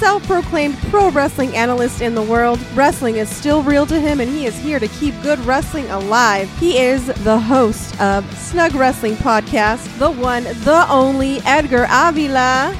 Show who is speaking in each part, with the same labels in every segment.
Speaker 1: self proclaimed pro wrestling analyst in the world. Wrestling is still real to him, and he is here to keep good wrestling alive. He is the host of Snug Wrestling Podcast, the one, the only Edgar Avila.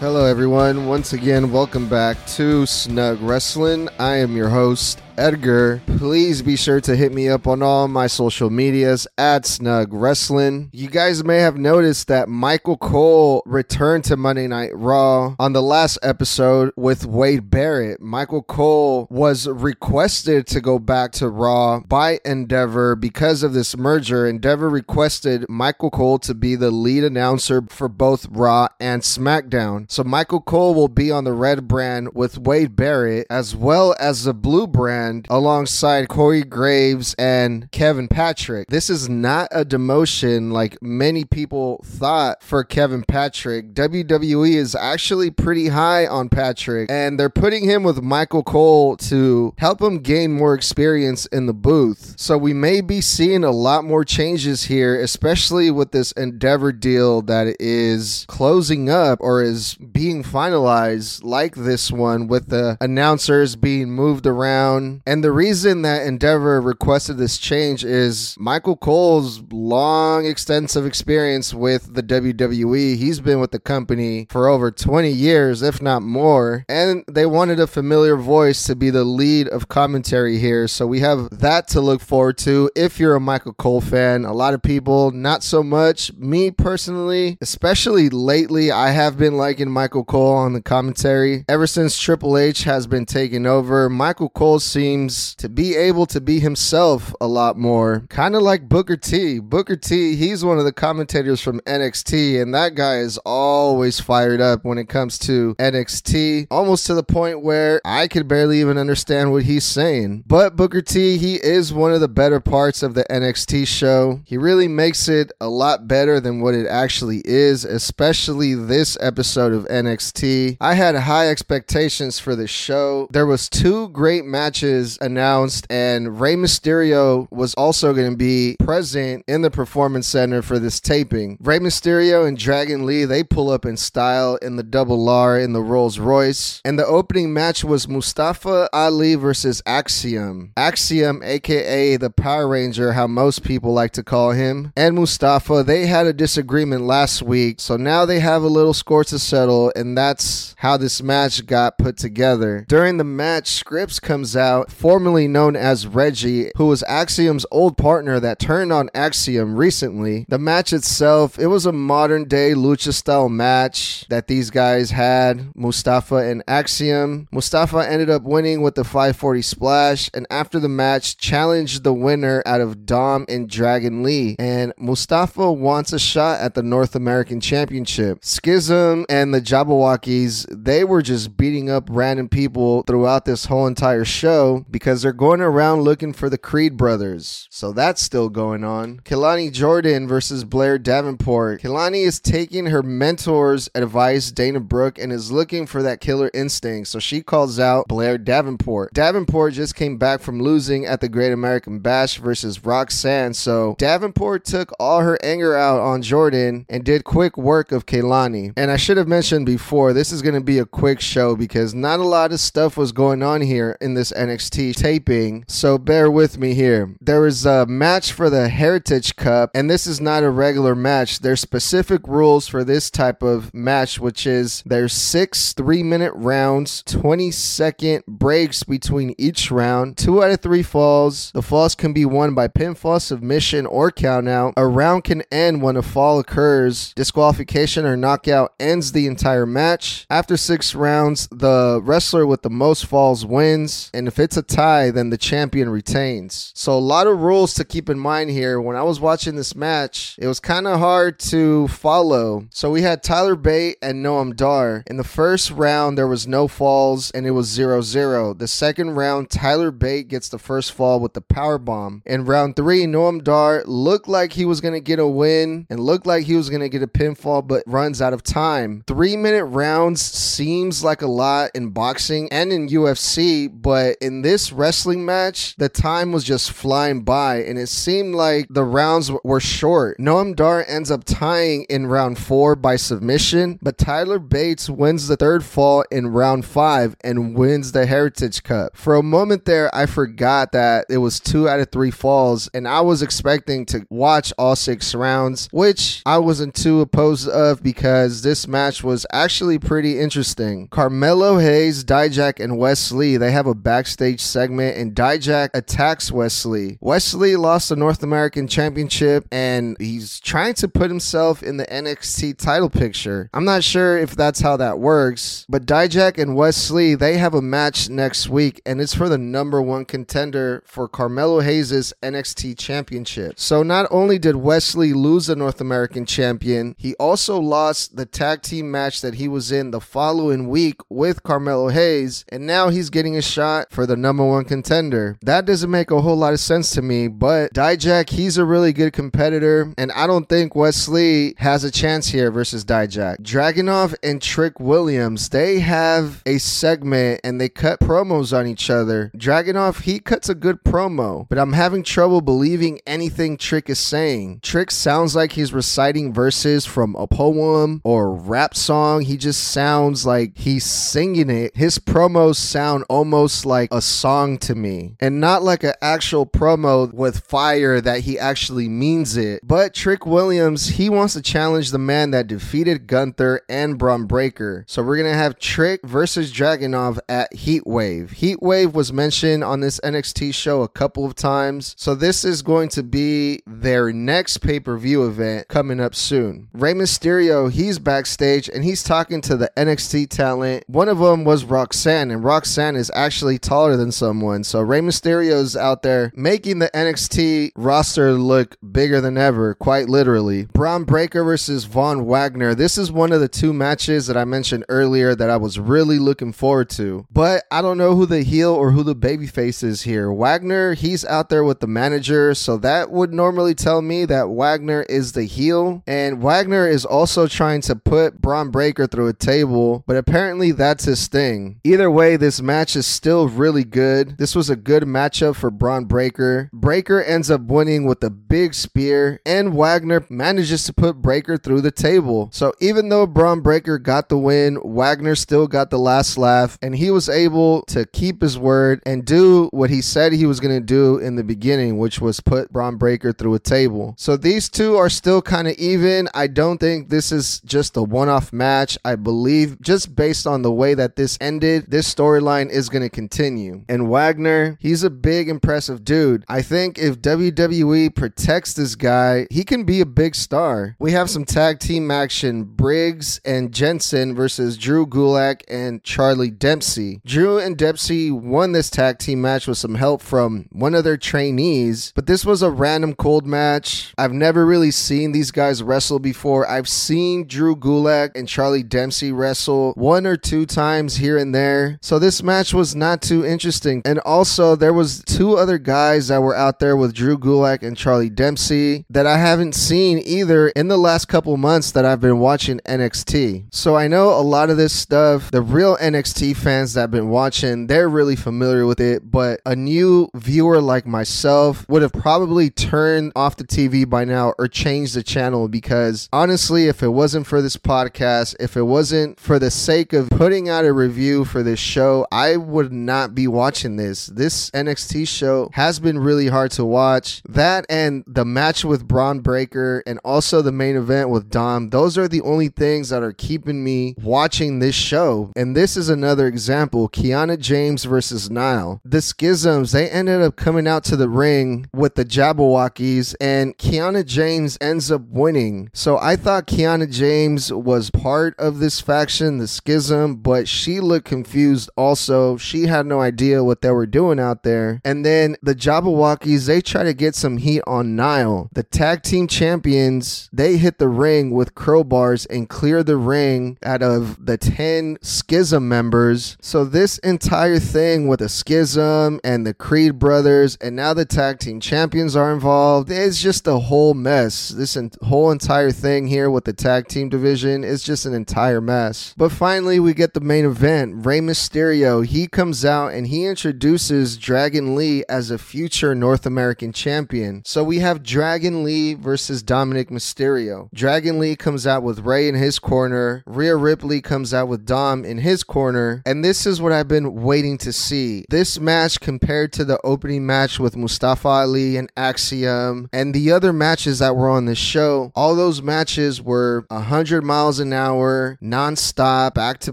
Speaker 2: Hello, everyone. Once again, welcome back to Snug Wrestling. I am your host, Edgar. Please be sure to hit me up on all my social medias at Snug Wrestling. You guys may have noticed that Michael Cole returned to Monday Night Raw on the last episode with Wade Barrett. Michael Cole was requested to go back to Raw by Endeavor because of this merger. Endeavor requested Michael Cole to be the lead announcer for both Raw and SmackDown. So Michael Cole will be on the red brand with Wade Barrett as well as the blue brand alongside Corey Graves and Kevin Patrick. This is not a demotion like many people thought for Kevin Patrick. WWE is actually pretty high on Patrick, and they're putting him with Michael Cole to help him gain more experience in the booth. So we may be seeing a lot more changes here, especially with this Endeavor deal that is closing up or is being finalized, like this one with the announcers being moved around Mm-hmm. and the reason that Endeavor requested this change is Michael Cole's long, extensive experience with the WWE. He's been with the company for over 20 years, if not more. And they wanted a familiar voice to be the lead of commentary here. So we have that to look forward to if you're a Michael Cole fan. A lot of people, not so much. Me personally, especially lately, I have been liking Michael Cole on the commentary. Ever since Triple H has been taking over, Michael Cole seems to be able to be himself a lot more. Kind of like Booker T. Booker T, he's one of the commentators from NXT, and that guy is always fired up when it comes to NXT, almost to the point where I could barely even understand what he's saying. But Booker T, he is one of the better parts of the NXT show. He really makes it a lot better than what it actually is, especially this episode of NXT. I had high expectations for this show. There was two great matches announced, and Rey Mysterio was also going to be present in the Performance Center for this taping. Rey Mysterio and Dragon Lee they pull up in style in the double R in the Rolls Royce, and the opening match was Mustafa Ali versus Axiom. Axiom, aka the Power Ranger, how most people like to call him, and Mustafa they had a disagreement last week, so now they have a little score to settle, and that's how this match got put together. During the match, Scrypts comes out formerly known as Reggie, who was Axiom's old partner that turned on Axiom recently. The match itself, it was a modern day lucha style match that these guys had, Mustafa and Axiom. Mustafa ended up winning with the 540 splash, and after the match, challenged the winner out of Dom and Dragon Lee. And Mustafa wants a shot at the North American Championship. Schism and the Jabberwockies, they were just beating up random people throughout this whole entire show because they're going around looking for the Creed brothers. So that's still going on. Kelani Jordan versus Blair Davenport. Kelani is taking her mentor's advice, Dana Brooke, and is looking for that killer instinct. So she calls out Blair Davenport. Davenport just came back from losing at the Great American Bash versus Roxanne. So Davenport took all her anger out on Jordan and did quick work of Kelani. And I should have mentioned before, this is going to be a quick show because not a lot of stuff was going on here in this NXT taping, so bear with me here. There was a match for the Heritage Cup, and this is not a regular match. There's specific rules for this type of match, which is there's six three minute rounds, 20 second breaks between each round, two out of three falls. The falls can be won by pinfall, submission, or countout. A round can end when a fall occurs. Disqualification or knockout ends the entire match. After six rounds, the wrestler with the most falls wins, and if it's a tie, then the champion retains. So a lot of rules to keep in mind here. When I was watching this match, it was kind of hard to follow. So we had Tyler Bate and Noam Dar. In the first round, there was no falls and it was 0-0. The second round, Tyler Bate gets the first fall with the power bomb. In round three, Noam Dar looked like he was gonna get a win and looked like he was gonna get a pinfall, but runs out of time. Three minute rounds seems like a lot in boxing and in UFC, but in this wrestling match, the time was just flying by and it seemed like the rounds were short. Noam Dar ends up tying in round four by submission, but Tyler Bates wins the third fall in round five and wins the Heritage Cup. For a moment there, I forgot that it was two out of three falls, and I was expecting to watch all six rounds, which I wasn't too opposed of because this match was actually pretty interesting. Carmelo Hayes, Dijak, and Wes Lee, they have a backstage segment, and Dijak attacks Wes Lee. Wesley lost the North American Championship, and he's trying to put himself in the NXT title picture. I'm not sure if that's how that works, but Dijak and Wes Lee they have a match next week, and it's for the number one contender for Carmelo Hayes' NXT Championship. So not only did Wes Lee lose the North American champion, he also lost the tag team match that he was in the following week with Carmelo Hayes, and now he's getting a shot for the number one contender. That doesn't make a whole lot of sense to me, but Dijak, he's a really good competitor, and I don't think Wes Lee has a chance here versus Dijak. Dragunov and Trick Williams, they have a segment and they cut promos on each other. Dragunov, he cuts a good promo, but I'm having trouble believing anything Trick is saying. Trick sounds like he's reciting verses from a poem or rap song. He just sounds like he's singing it. His promos sound almost like a song to me and not like an actual promo with fire that he actually means it. But Trick Williams, he wants to challenge the man that defeated Gunther and Bron Breakker. So we're going to have Trick versus Dragunov at Heatwave. Heatwave was mentioned on this NXT show a couple of times. So this is going to be their next pay-per-view event coming up soon. Rey Mysterio, he's backstage and he's talking to the NXT talent. One of them was Roxanne and Roxanne is actually taller than someone. So Rey Mysterio's out there making the NXT roster look bigger than ever, quite literally. Bron Breakker versus Von Wagner. This is one of the two matches that I mentioned earlier that I was really looking forward to. But I don't know who the heel or who the babyface is here. Wagner, he's out there with the manager, so that would normally tell me that Wagner is the heel. And Wagner is also trying to put Bron Breakker through a table, but apparently that's his thing. Either way, this match is still really good. This was a good matchup for Bron Breakker. Breakker ends up winning with a big spear, and Wagner manages to put Breakker through the table. So even though Bron Breakker got the win, Wagner still got the last laugh, and he was able to keep his word and do what he said he was going to do in the beginning, which was put Bron Breakker through a table. So these two are still kind of even. I don't think this is just a one off match. I believe just based on the way that this ended, this storyline is going to continue. And Wagner, he's a big, impressive dude. I think if WWE protects this guy, he can be a big star. We have some tag team action Briggs and Jensen versus Drew Gulak and Charlie Dempsey. Drew and Dempsey won this tag team match with some help from one of their trainees, but this was a random cold match. I've never really seen these guys wrestle before. I've seen Drew Gulak and Charlie Dempsey wrestle one or two times here and there. So this match was not too interesting. And also there was two other guys that were out there with Drew Gulak and Charlie Dempsey that I haven't seen either in the last couple months that I've been watching NXT. So I know a lot of this stuff, the real NXT fans that have been watching, they're really familiar with it, but a new viewer like myself would have probably turned off the TV by now or changed the channel because honestly, if it wasn't for this podcast, if it wasn't for the sake of putting out a review for this show, I would not be watching this. This NXT show has been really hard to watch. That and the match with Bron Breakker and also the main event with Dom, those are the only things that are keeping me watching this show. And this is another example Kiana James versus Nile. The Schisms, they ended up coming out to the ring with the Jabberwockies, and Kiana James ends up winning. So I thought Kiana James was part of this faction, the Schism, but she looked confused also. She had no idea idea what they were doing out there. And then the Jabberwockies, they try to get some heat on Nile. The tag team champions, they hit the ring with crowbars and clear the ring out of the 10 schism members. So this entire thing with the schism and the Creed brothers and now the tag team champions are involved. It's just a whole mess. This whole entire thing here with the tag team division is just an entire mess. But finally, we get the main event. Rey Mysterio, he comes out and he introduces Dragon Lee as a future North American champion. So we have Dragon Lee versus Dominic Mysterio. Dragon Lee comes out with Rey in his corner. Rhea Ripley comes out with Dom in his corner. And this is what I've been waiting to see. This match compared to the opening match with Mustafa Ali and Axiom and the other matches that were on the show, all those matches were 100 miles an hour, non-stop, back to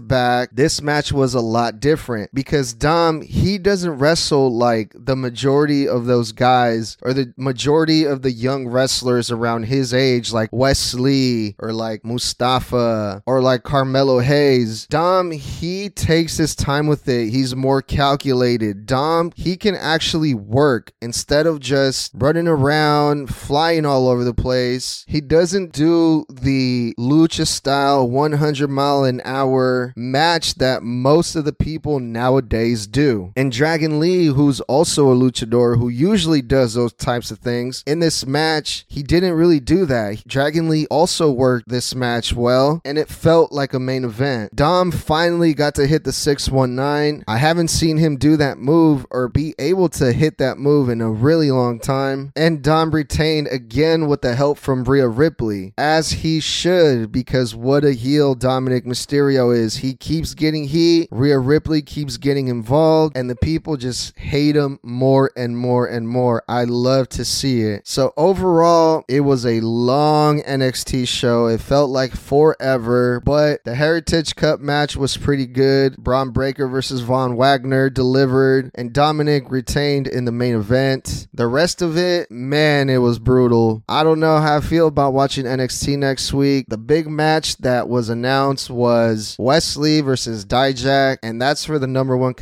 Speaker 2: back. This match was a lot different because Dom, he doesn't wrestle like the majority of those guys or the majority of the young wrestlers around his age, like Wes Lee or like Mustafa or like Carmelo Hayes. Dom, he takes his time with it. He's more calculated. Dom, he can actually work instead of just running around, flying all over the place. He doesn't do the lucha style 100 mile an hour match that most of the people nowadays do. And Dragon Lee, who's also a luchador who usually does those types of things, in this match, he didn't really do that. Dragon Lee also worked this match well, and it felt like a main event. Dom finally got to hit the 619. I haven't seen him do that move or be able to hit that move in a really long time. And Dom retained again with the help from Rhea Ripley, as he should, because what a heel Dominic Mysterio is. He keeps getting heat, Rhea Ripley keeps getting involved, and the people just hate him more and more and more. I love to see it. So overall, it was a long NXT show. It felt like forever, but the Heritage Cup match was pretty good. Bron Breakker versus Von Wagner delivered, and Dominic retained in the main event. The rest of it, man, it was brutal. I don't know how I feel about watching NXT next week. The big match that was announced was Wes Lee versus Dijak, and that's for the number one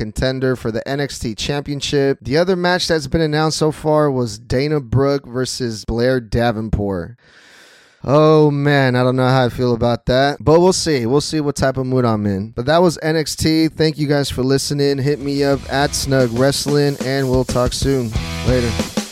Speaker 2: contender for the NXT Championship. The other match that's been announced so far was Dana Brooke versus Blair Davenport. Oh man, I don't know how I feel about that, but we'll see. We'll see what type of mood I'm in. But that was NXT. Thank you guys for listening. Hit me up at Snug Wrestling, and we'll talk soon. Later.